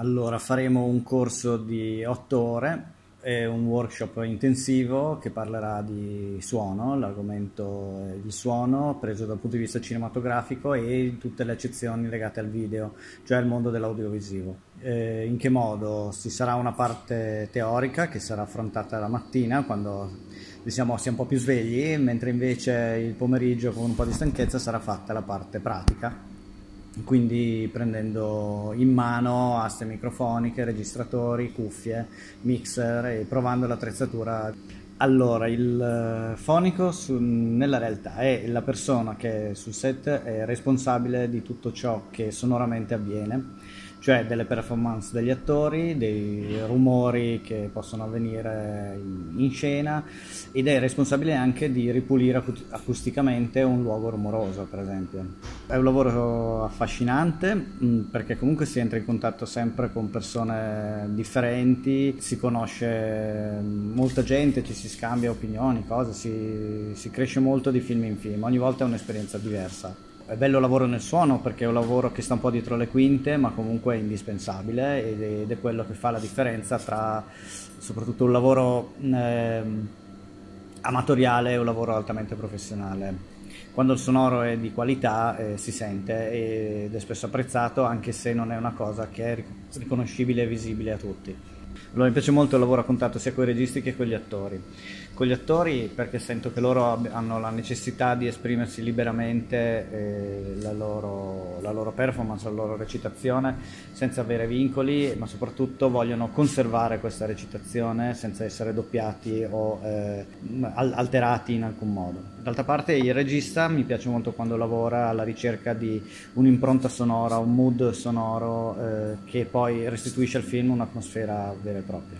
Allora, faremo un corso di otto ore e un workshop intensivo che parlerà di suono, l'argomento è il suono preso dal punto di vista cinematografico e tutte le eccezioni legate al video, cioè al mondo dell'audiovisivo. Eh, in che modo? Ci sarà una parte teorica che sarà affrontata la mattina quando diciamo, siamo un po' più svegli, mentre invece il pomeriggio con un po' di stanchezza sarà fatta la parte pratica quindi prendendo in mano aste microfoniche, registratori, cuffie, mixer e provando l'attrezzatura. Allora, il eh, fonico su, nella realtà è la persona che sul set è responsabile di tutto ciò che sonoramente avviene cioè delle performance degli attori, dei rumori che possono avvenire in scena ed è responsabile anche di ripulire acusticamente un luogo rumoroso, per esempio. È un lavoro affascinante mm, perché comunque si entra in contatto sempre con persone differenti, si conosce molta gente, ci si scambia opinioni, cose, si, si cresce molto di film in film, ogni volta è un'esperienza diversa. È bello lavoro nel suono perché è un lavoro che sta un po' dietro le quinte, ma comunque è indispensabile ed è quello che fa la differenza tra soprattutto un lavoro eh, amatoriale e un lavoro altamente professionale. Quando il sonoro è di qualità eh, si sente ed è spesso apprezzato anche se non è una cosa che è riconoscibile e visibile a tutti. Allora, mi piace molto il lavoro a contatto sia con i registi che con gli attori. Con gli attori perché sento che loro hanno la necessità di esprimersi liberamente eh, la, loro, la loro performance, la loro recitazione senza avere vincoli, ma soprattutto vogliono conservare questa recitazione senza essere doppiati o eh, alterati in alcun modo. D'altra parte il regista mi piace molto quando lavora alla ricerca di un'impronta sonora, un mood sonoro eh, che poi restituisce al film un'atmosfera vera e propria.